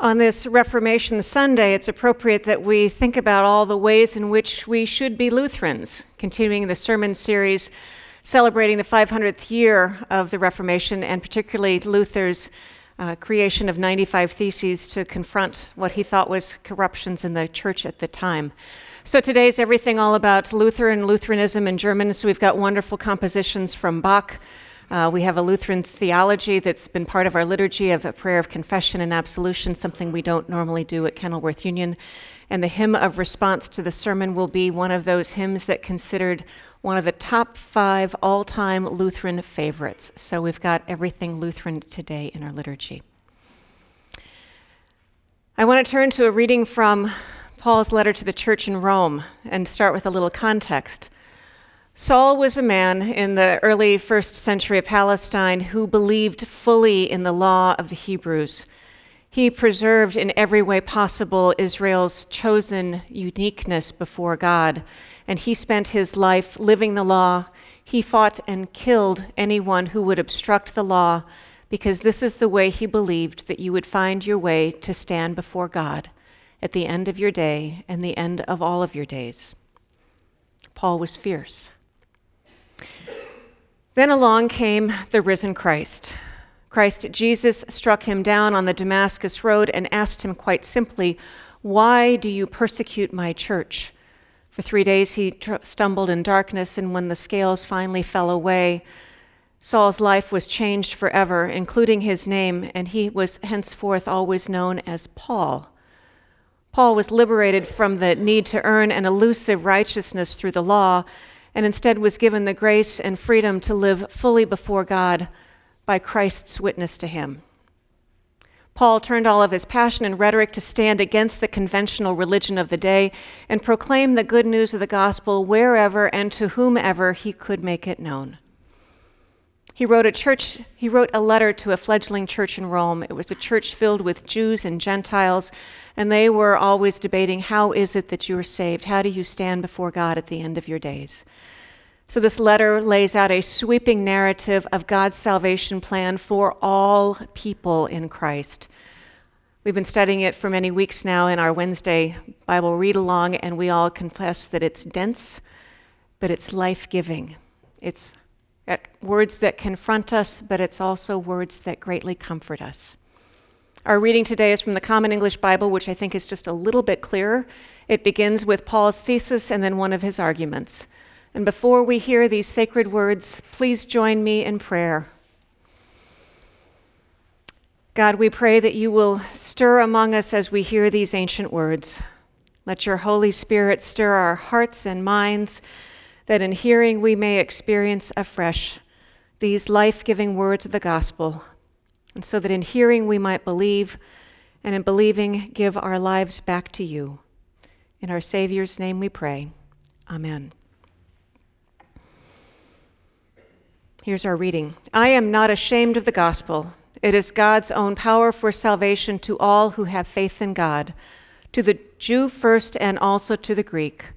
On this Reformation Sunday, it's appropriate that we think about all the ways in which we should be Lutherans, continuing the sermon series celebrating the 500th year of the Reformation and particularly Luther's uh, creation of 95 Theses to confront what he thought was corruptions in the church at the time. So today's everything all about Luther and Lutheranism in German. So we've got wonderful compositions from Bach. Uh, we have a Lutheran theology that's been part of our liturgy of a prayer of confession and absolution, something we don't normally do at Kenilworth Union. And the hymn of response to the sermon will be one of those hymns that considered one of the top five all time Lutheran favorites. So we've got everything Lutheran today in our liturgy. I want to turn to a reading from Paul's letter to the church in Rome and start with a little context. Saul was a man in the early first century of Palestine who believed fully in the law of the Hebrews. He preserved in every way possible Israel's chosen uniqueness before God, and he spent his life living the law. He fought and killed anyone who would obstruct the law, because this is the way he believed that you would find your way to stand before God at the end of your day and the end of all of your days. Paul was fierce. Then along came the risen Christ. Christ Jesus struck him down on the Damascus road and asked him quite simply, Why do you persecute my church? For three days he tr- stumbled in darkness, and when the scales finally fell away, Saul's life was changed forever, including his name, and he was henceforth always known as Paul. Paul was liberated from the need to earn an elusive righteousness through the law and instead was given the grace and freedom to live fully before God by Christ's witness to him. Paul turned all of his passion and rhetoric to stand against the conventional religion of the day and proclaim the good news of the gospel wherever and to whomever he could make it known. He wrote a church, he wrote a letter to a fledgling church in Rome. It was a church filled with Jews and Gentiles, and they were always debating how is it that you are saved? How do you stand before God at the end of your days? So, this letter lays out a sweeping narrative of God's salvation plan for all people in Christ. We've been studying it for many weeks now in our Wednesday Bible read along, and we all confess that it's dense, but it's life giving. It's words that confront us, but it's also words that greatly comfort us. Our reading today is from the Common English Bible, which I think is just a little bit clearer. It begins with Paul's thesis and then one of his arguments. And before we hear these sacred words, please join me in prayer. God, we pray that you will stir among us as we hear these ancient words. Let your Holy Spirit stir our hearts and minds that in hearing we may experience afresh these life giving words of the gospel, and so that in hearing we might believe, and in believing give our lives back to you. In our Savior's name we pray. Amen. Here's our reading I am not ashamed of the gospel. It is God's own power for salvation to all who have faith in God, to the Jew first and also to the Greek.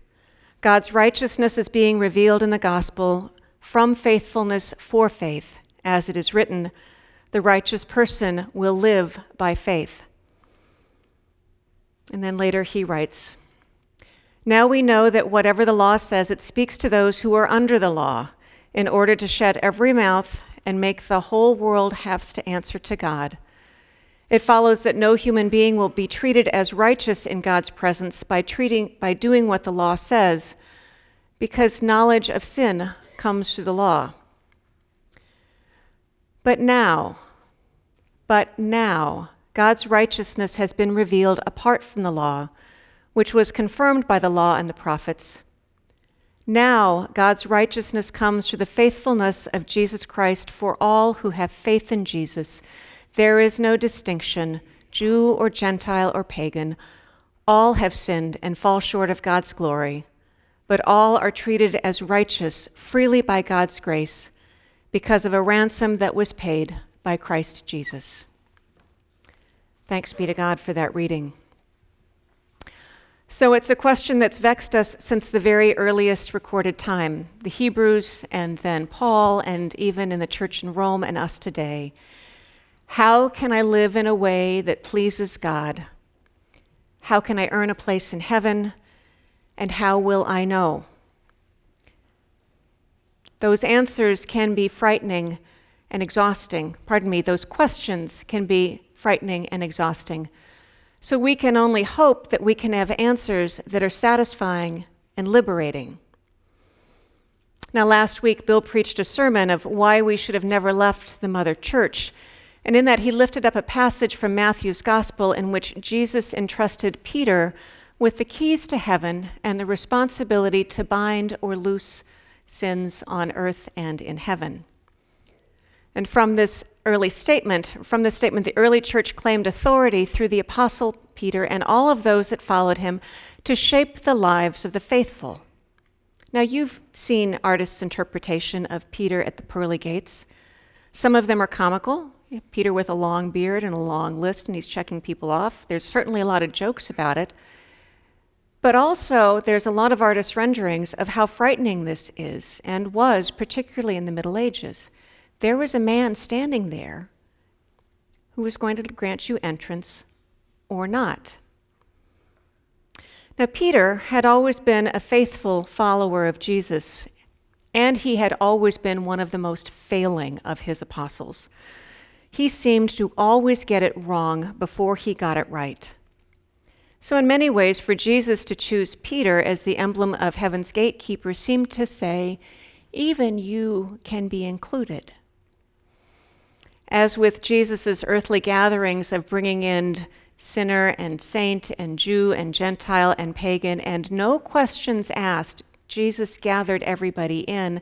God's righteousness is being revealed in the gospel from faithfulness for faith, as it is written, the righteous person will live by faith. And then later he writes, Now we know that whatever the law says, it speaks to those who are under the law, in order to shut every mouth and make the whole world have to answer to God. It follows that no human being will be treated as righteous in God's presence by, treating, by doing what the law says, because knowledge of sin comes through the law. But now, but now, God's righteousness has been revealed apart from the law, which was confirmed by the law and the prophets. Now, God's righteousness comes through the faithfulness of Jesus Christ for all who have faith in Jesus there is no distinction, Jew or Gentile or pagan. All have sinned and fall short of God's glory, but all are treated as righteous freely by God's grace because of a ransom that was paid by Christ Jesus. Thanks be to God for that reading. So it's a question that's vexed us since the very earliest recorded time the Hebrews, and then Paul, and even in the church in Rome and us today. How can I live in a way that pleases God? How can I earn a place in heaven? And how will I know? Those answers can be frightening and exhausting. Pardon me, those questions can be frightening and exhausting. So we can only hope that we can have answers that are satisfying and liberating. Now, last week, Bill preached a sermon of why we should have never left the Mother Church. And in that, he lifted up a passage from Matthew's Gospel in which Jesus entrusted Peter with the keys to heaven and the responsibility to bind or loose sins on earth and in heaven. And from this early statement, from this statement, the early church claimed authority through the apostle Peter and all of those that followed him to shape the lives of the faithful. Now, you've seen artists' interpretation of Peter at the pearly gates. Some of them are comical. Peter with a long beard and a long list, and he's checking people off. There's certainly a lot of jokes about it. But also, there's a lot of artist renderings of how frightening this is and was, particularly in the Middle Ages. There was a man standing there who was going to grant you entrance or not. Now, Peter had always been a faithful follower of Jesus, and he had always been one of the most failing of his apostles. He seemed to always get it wrong before he got it right. So, in many ways, for Jesus to choose Peter as the emblem of heaven's gatekeeper seemed to say, even you can be included. As with Jesus' earthly gatherings of bringing in sinner and saint and Jew and Gentile and pagan, and no questions asked, Jesus gathered everybody in.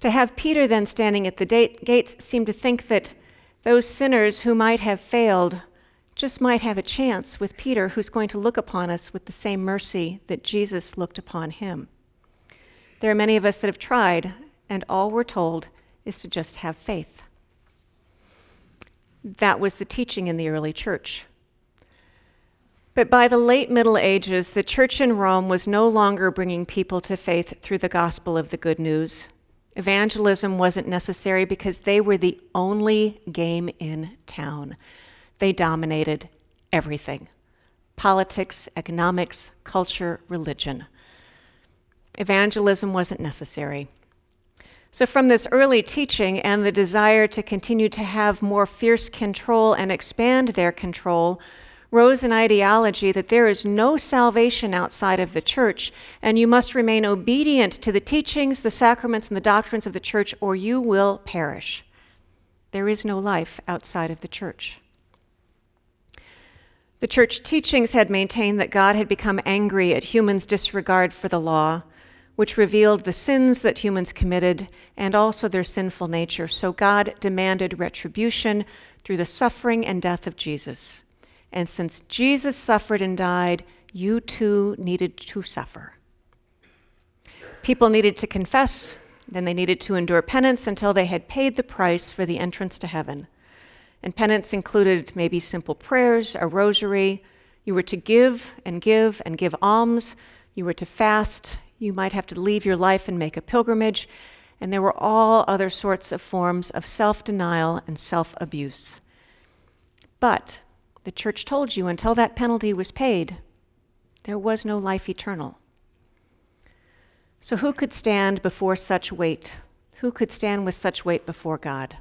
To have Peter then standing at the gates seemed to think that those sinners who might have failed just might have a chance with Peter, who's going to look upon us with the same mercy that Jesus looked upon him. There are many of us that have tried, and all we're told is to just have faith. That was the teaching in the early church. But by the late Middle Ages, the church in Rome was no longer bringing people to faith through the gospel of the good news. Evangelism wasn't necessary because they were the only game in town. They dominated everything politics, economics, culture, religion. Evangelism wasn't necessary. So, from this early teaching and the desire to continue to have more fierce control and expand their control, rose an ideology that there is no salvation outside of the church, and you must remain obedient to the teachings, the sacraments, and the doctrines of the church, or you will perish. There is no life outside of the church. The church teachings had maintained that God had become angry at humans' disregard for the law, which revealed the sins that humans committed and also their sinful nature. So God demanded retribution through the suffering and death of Jesus. And since Jesus suffered and died, you too needed to suffer. People needed to confess, then they needed to endure penance until they had paid the price for the entrance to heaven. And penance included maybe simple prayers, a rosary. You were to give and give and give alms. You were to fast. You might have to leave your life and make a pilgrimage. And there were all other sorts of forms of self denial and self abuse. But the church told you until that penalty was paid, there was no life eternal. So, who could stand before such weight? Who could stand with such weight before God?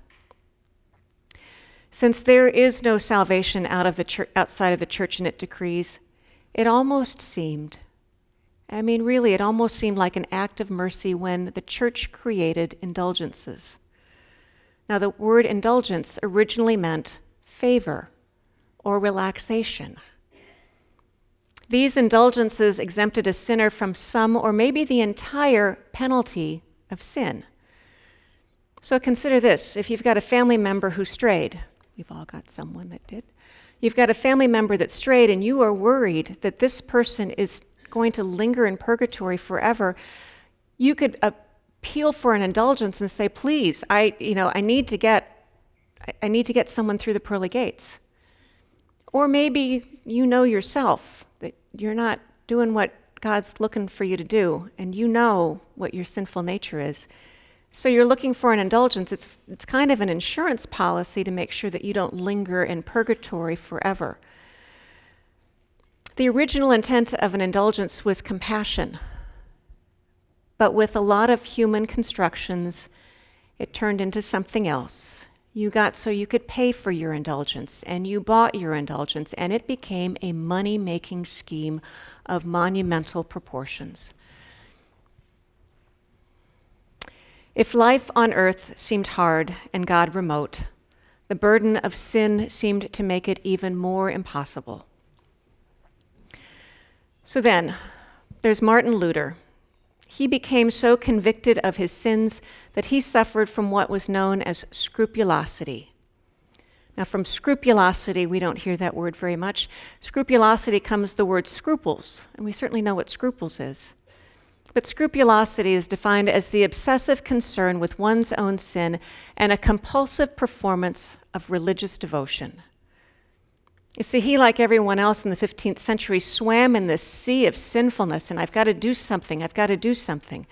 Since there is no salvation out of the outside of the church and it decrees, it almost seemed, I mean, really, it almost seemed like an act of mercy when the church created indulgences. Now, the word indulgence originally meant favor or relaxation. These indulgences exempted a sinner from some or maybe the entire penalty of sin. So consider this if you've got a family member who strayed, We've all got someone that did. You've got a family member that strayed, and you are worried that this person is going to linger in purgatory forever. You could appeal for an indulgence and say, "Please, I, you know, I need to get, I need to get someone through the pearly gates." Or maybe you know yourself that you're not doing what God's looking for you to do, and you know what your sinful nature is. So you're looking for an indulgence. It's, it's kind of an insurance policy to make sure that you don't linger in purgatory forever. The original intent of an indulgence was compassion, but with a lot of human constructions, it turned into something else. You got so you could pay for your indulgence, and you bought your indulgence, and it became a money making scheme of monumental proportions. If life on earth seemed hard and God remote, the burden of sin seemed to make it even more impossible. So then, there's Martin Luther. He became so convicted of his sins that he suffered from what was known as scrupulosity. Now, from scrupulosity, we don't hear that word very much. Scrupulosity comes the word scruples, and we certainly know what scruples is. But scrupulosity is defined as the obsessive concern with one's own sin and a compulsive performance of religious devotion. You see, he, like everyone else in the 15th century, swam in this sea of sinfulness, and I've got to do something, I've got to do something.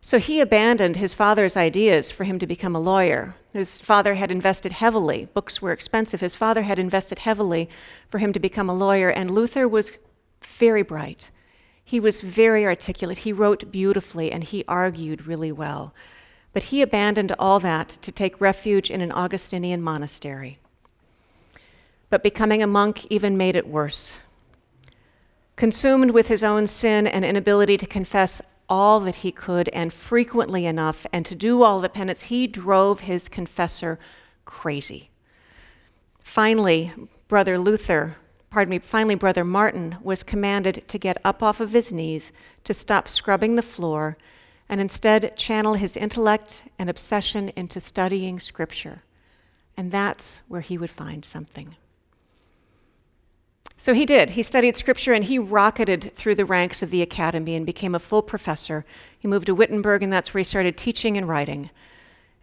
So he abandoned his father's ideas for him to become a lawyer. His father had invested heavily, books were expensive. His father had invested heavily for him to become a lawyer, and Luther was very bright. He was very articulate. He wrote beautifully, and he argued really well. But he abandoned all that to take refuge in an Augustinian monastery but becoming a monk even made it worse. Consumed with his own sin and inability to confess all that he could and frequently enough, and to do all the penance, he drove his confessor crazy. Finally, Brother Luther, pardon me, finally, Brother Martin was commanded to get up off of his knees, to stop scrubbing the floor, and instead channel his intellect and obsession into studying Scripture. And that's where he would find something. So he did. He studied scripture and he rocketed through the ranks of the academy and became a full professor. He moved to Wittenberg, and that's where he started teaching and writing.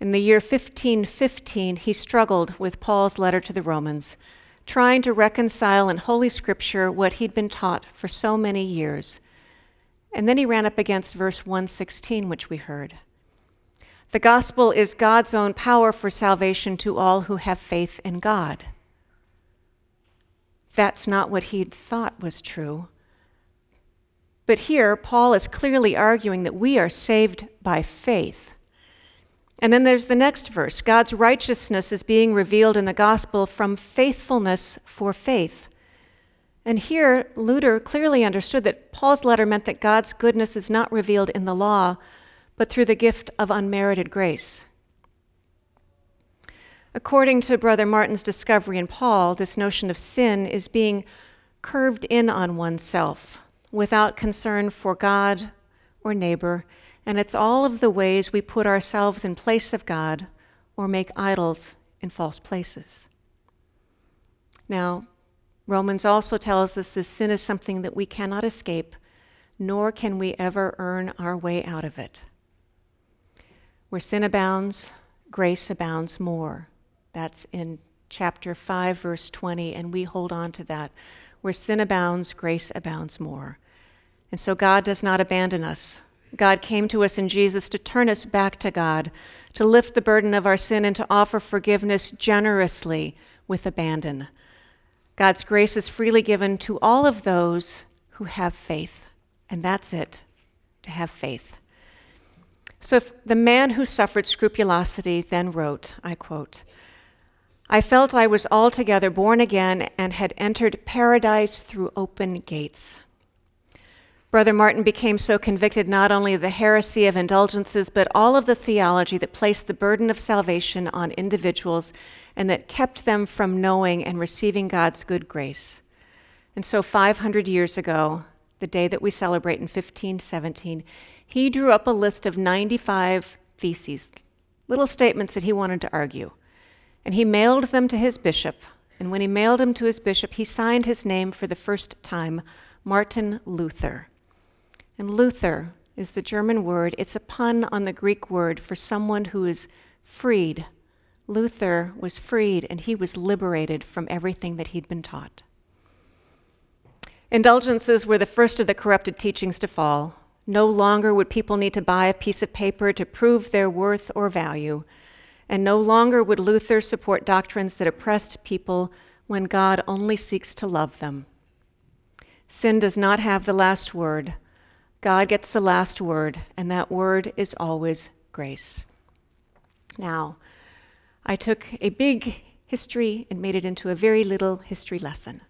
In the year 1515, he struggled with Paul's letter to the Romans, trying to reconcile in Holy Scripture what he'd been taught for so many years. And then he ran up against verse 116, which we heard. The gospel is God's own power for salvation to all who have faith in God that's not what he'd thought was true. But here, Paul is clearly arguing that we are saved by faith. And then there's the next verse God's righteousness is being revealed in the gospel from faithfulness for faith. And here, Luther clearly understood that Paul's letter meant that God's goodness is not revealed in the law, but through the gift of unmerited grace. According to Brother Martin's discovery in Paul, this notion of sin is being curved in on oneself without concern for God or neighbor, and it's all of the ways we put ourselves in place of God or make idols in false places. Now, Romans also tells us that sin is something that we cannot escape, nor can we ever earn our way out of it. Where sin abounds, grace abounds more. That's in chapter 5, verse 20, and we hold on to that. Where sin abounds, grace abounds more. And so God does not abandon us. God came to us in Jesus to turn us back to God, to lift the burden of our sin, and to offer forgiveness generously with abandon. God's grace is freely given to all of those who have faith. And that's it, to have faith. So the man who suffered scrupulosity then wrote, I quote, I felt I was altogether born again and had entered paradise through open gates. Brother Martin became so convicted not only of the heresy of indulgences, but all of the theology that placed the burden of salvation on individuals and that kept them from knowing and receiving God's good grace. And so, 500 years ago, the day that we celebrate in 1517, he drew up a list of 95 theses, little statements that he wanted to argue. And he mailed them to his bishop. And when he mailed them to his bishop, he signed his name for the first time Martin Luther. And Luther is the German word, it's a pun on the Greek word for someone who is freed. Luther was freed and he was liberated from everything that he'd been taught. Indulgences were the first of the corrupted teachings to fall. No longer would people need to buy a piece of paper to prove their worth or value. And no longer would Luther support doctrines that oppressed people when God only seeks to love them. Sin does not have the last word. God gets the last word, and that word is always grace. Now, I took a big history and made it into a very little history lesson.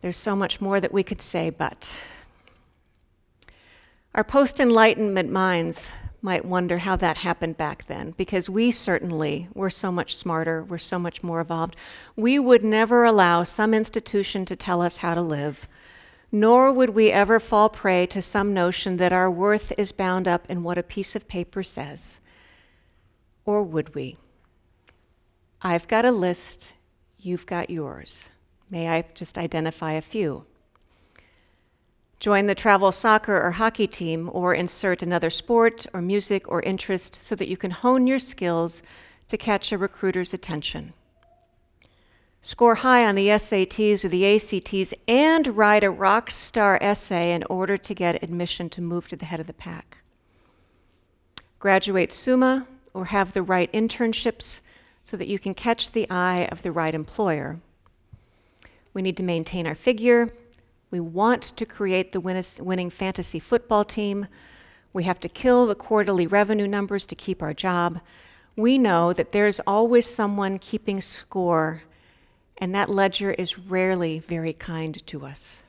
There's so much more that we could say, but our post Enlightenment minds might wonder how that happened back then, because we certainly were so much smarter, we're so much more evolved. We would never allow some institution to tell us how to live, nor would we ever fall prey to some notion that our worth is bound up in what a piece of paper says. Or would we? I've got a list, you've got yours. May I just identify a few? Join the travel soccer or hockey team, or insert another sport or music or interest so that you can hone your skills to catch a recruiter's attention. Score high on the SATs or the ACTs and write a rock star essay in order to get admission to move to the head of the pack. Graduate summa or have the right internships so that you can catch the eye of the right employer. We need to maintain our figure, we want to create the winning fantasy football team. We have to kill the quarterly revenue numbers to keep our job. We know that there's always someone keeping score, and that ledger is rarely very kind to us.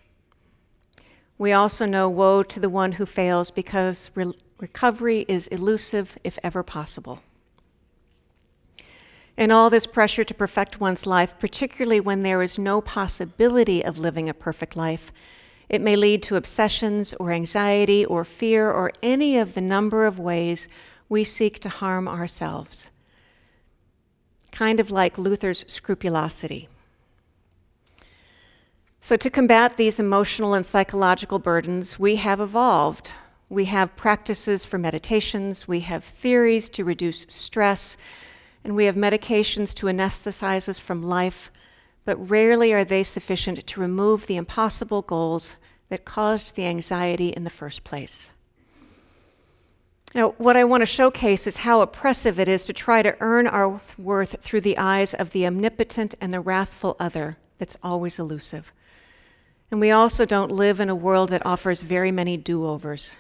We also know woe to the one who fails because re- recovery is elusive if ever possible. In all this pressure to perfect one's life, particularly when there is no possibility of living a perfect life, it may lead to obsessions or anxiety or fear or any of the number of ways we seek to harm ourselves. Kind of like Luther's scrupulosity. So, to combat these emotional and psychological burdens, we have evolved. We have practices for meditations, we have theories to reduce stress and we have medications to anesthetize us from life, but rarely are they sufficient to remove the impossible goals that caused the anxiety in the first place. Now, what I want to showcase is how oppressive it is to try to earn our worth through the eyes of the omnipotent and the wrathful other that's always elusive. And we also don't live in a world that offers very many do overs.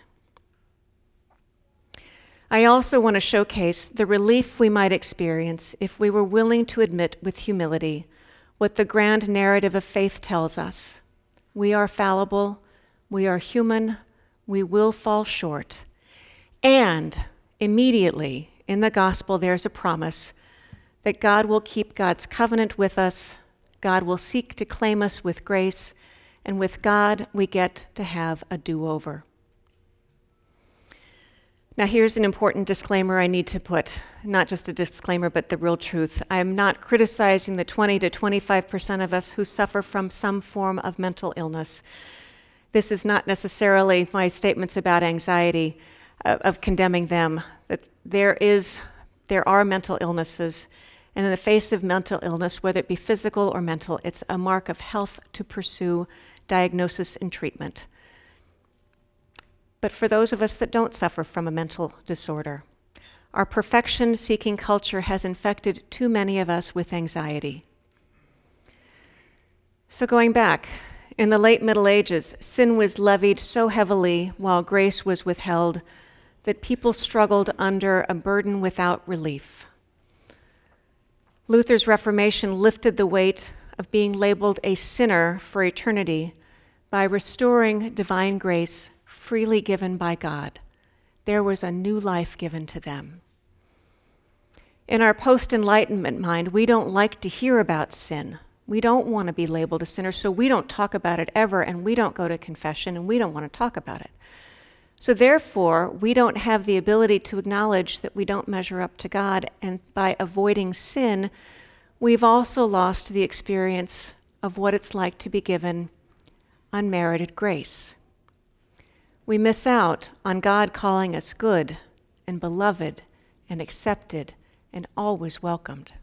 I also want to showcase the relief we might experience if we were willing to admit with humility what the grand narrative of faith tells us. We are fallible, we are human, we will fall short. And immediately in the gospel, there's a promise that God will keep God's covenant with us, God will seek to claim us with grace, and with God, we get to have a do over. Now, here's an important disclaimer I need to put not just a disclaimer, but the real truth. I'm not criticizing the 20 to 25% of us who suffer from some form of mental illness. This is not necessarily my statements about anxiety uh, of condemning them. That there is, there are mental illnesses, and in the face of mental illness, whether it be physical or mental, it's a mark of health to pursue diagnosis and treatment but for those of us that don't suffer from a mental disorder. Our perfection seeking culture has infected too many of us with anxiety. So, going back, in the late Middle Ages, sin was levied so heavily while grace was withheld that people struggled under a burden without relief. Luther's Reformation lifted the weight of being labeled a sinner for eternity by restoring divine grace freely given by God. There was a new life given to them. In our post enlightenment mind, we don't like to hear about sin. We don't want to be labeled a sinner, so we don't talk about it ever, and we don't go to confession, and we don't want to talk about it. So, therefore, we don't have the ability to acknowledge that we don't measure up to God, and by avoiding sin, we've also lost the experience of what it's like to be given unmerited grace we miss out on God calling us good and beloved and accepted and always welcomed.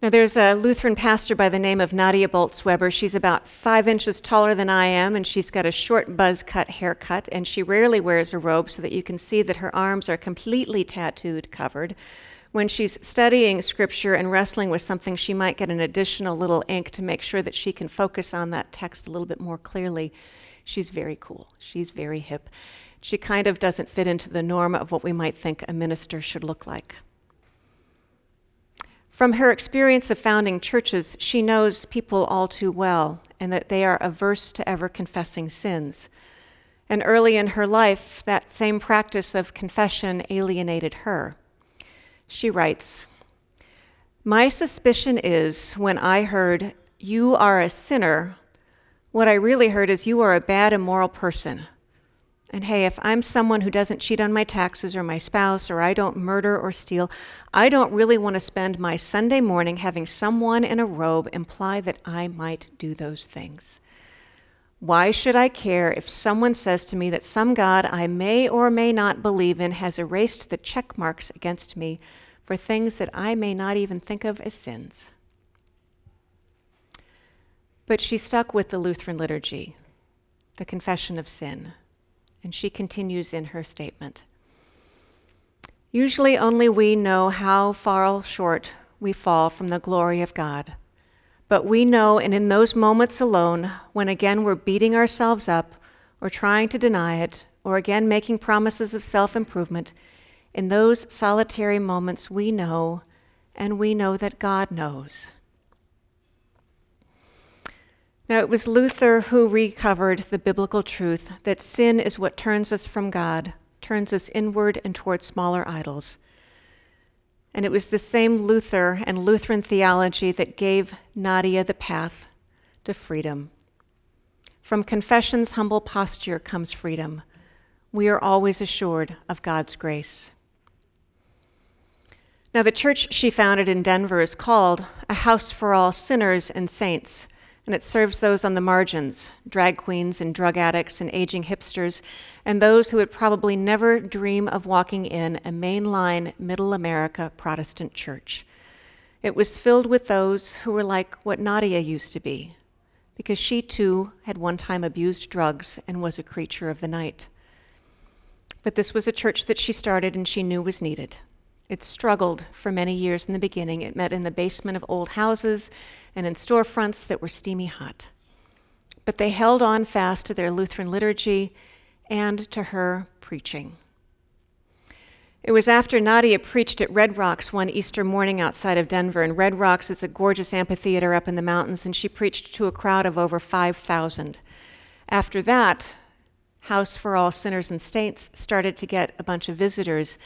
Now, there's a Lutheran pastor by the name of Nadia Bolz-Weber. She's about five inches taller than I am, and she's got a short buzz cut haircut, and she rarely wears a robe so that you can see that her arms are completely tattooed covered. When she's studying scripture and wrestling with something, she might get an additional little ink to make sure that she can focus on that text a little bit more clearly. She's very cool. She's very hip. She kind of doesn't fit into the norm of what we might think a minister should look like. From her experience of founding churches, she knows people all too well and that they are averse to ever confessing sins. And early in her life, that same practice of confession alienated her. She writes My suspicion is when I heard, You are a sinner, what I really heard is, You are a bad, immoral person. And hey, if I'm someone who doesn't cheat on my taxes or my spouse, or I don't murder or steal, I don't really want to spend my Sunday morning having someone in a robe imply that I might do those things. Why should I care if someone says to me that some God I may or may not believe in has erased the check marks against me for things that I may not even think of as sins? But she stuck with the Lutheran liturgy, the confession of sin and she continues in her statement. Usually, only we know how far short we fall from the glory of God. But we know, and in those moments alone, when again we're beating ourselves up, or trying to deny it, or again making promises of self improvement, in those solitary moments we know, and we know that God knows. Now, it was Luther who recovered the biblical truth that sin is what turns us from God, turns us inward and toward smaller idols. And it was the same Luther and Lutheran theology that gave Nadia the path to freedom. From confession's humble posture comes freedom. We are always assured of God's grace. Now, the church she founded in Denver is called a house for all sinners and saints and it serves those on the margins drag queens and drug addicts and aging hipsters, and those who would probably never dream of walking in a mainline middle America Protestant church. It was filled with those who were like what Nadia used to be, because she too had one time abused drugs and was a creature of the night. But this was a church that she started and she knew was needed. It struggled for many years in the beginning. It met in the basement of old houses and in storefronts that were steamy hot. But they held on fast to their Lutheran liturgy and to her preaching. It was after Nadia preached at Red Rocks one Easter morning outside of Denver, and Red Rocks is a gorgeous amphitheater up in the mountains, and she preached to a crowd of over 5,000. After that, House for All Sinners and Saints started to get a bunch of visitors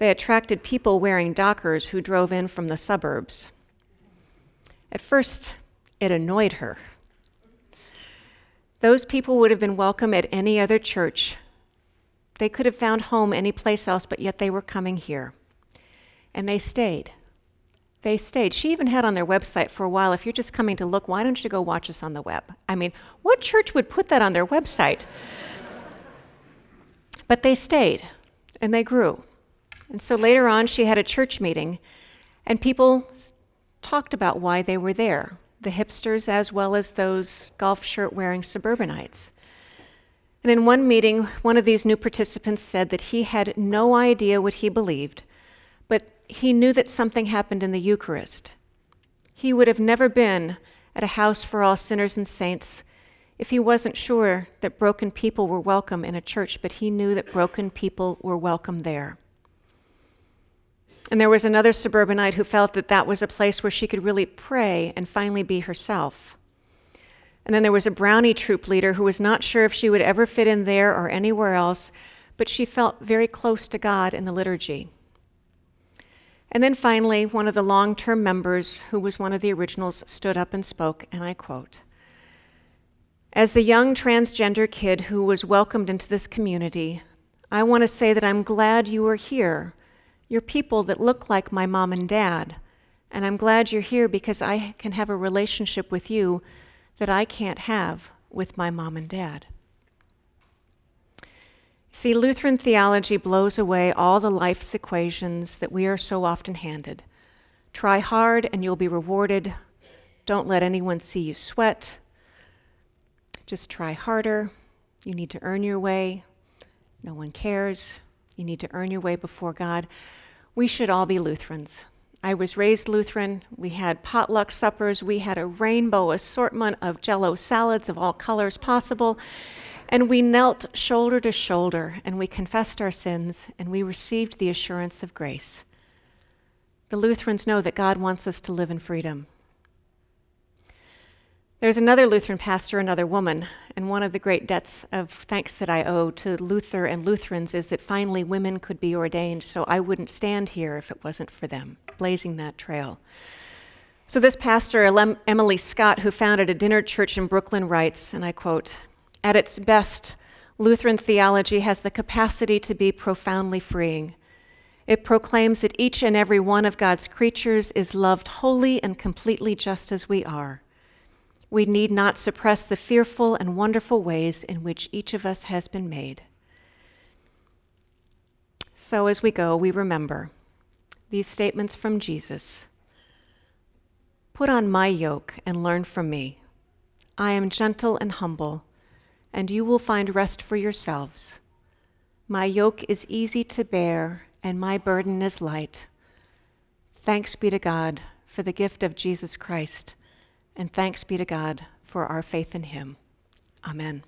they attracted people wearing Dockers who drove in from the suburbs. At first, it annoyed her. Those people would have been welcome at any other church. They could have found home any place else, but yet they were coming here. And they stayed. They stayed. She even had on their website for a while if you're just coming to look, why don't you go watch us on the web? I mean, what church would put that on their website? but they stayed and they grew. And so later on, she had a church meeting, and people talked about why they were there the hipsters as well as those golf shirt wearing suburbanites. And in one meeting, one of these new participants said that he had no idea what he believed, but he knew that something happened in the Eucharist. He would have never been at a house for all sinners and saints if he wasn't sure that broken people were welcome in a church, but he knew that broken people were welcome there. And there was another suburbanite who felt that that was a place where she could really pray and finally be herself. And then there was a brownie troop leader who was not sure if she would ever fit in there or anywhere else, but she felt very close to God in the liturgy. And then finally, one of the long term members, who was one of the originals, stood up and spoke, and I quote As the young transgender kid who was welcomed into this community, I want to say that I'm glad you are here you're people that look like my mom and dad, and I'm glad you're here because I can have a relationship with you that I can't have with my mom and dad. See, Lutheran theology blows away all the life's equations that we are so often handed Try hard and you'll be rewarded. Don't let anyone see you sweat. Just try harder. You need to earn your way. No one cares. You need to earn your way before God. We should all be Lutherans. I was raised Lutheran. We had potluck suppers. We had a rainbow assortment of jello salads of all colors possible. And we knelt shoulder to shoulder and we confessed our sins and we received the assurance of grace. The Lutherans know that God wants us to live in freedom. There's another Lutheran pastor, another woman, and one of the great debts of thanks that I owe to Luther and Lutherans is that finally women could be ordained, so I wouldn't stand here if it wasn't for them, blazing that trail. So, this pastor, Emily Scott, who founded a dinner church in Brooklyn, writes, and I quote At its best, Lutheran theology has the capacity to be profoundly freeing. It proclaims that each and every one of God's creatures is loved wholly and completely just as we are we need not suppress the fearful and wonderful ways in which each of us has been made. So, as we go, we remember these statements from Jesus Put on my yoke and learn from me. I am gentle and humble, and you will find rest for yourselves. My yoke is easy to bear, and my burden is light. Thanks be to God for the gift of Jesus Christ and thanks be to God for our faith in him. Amen.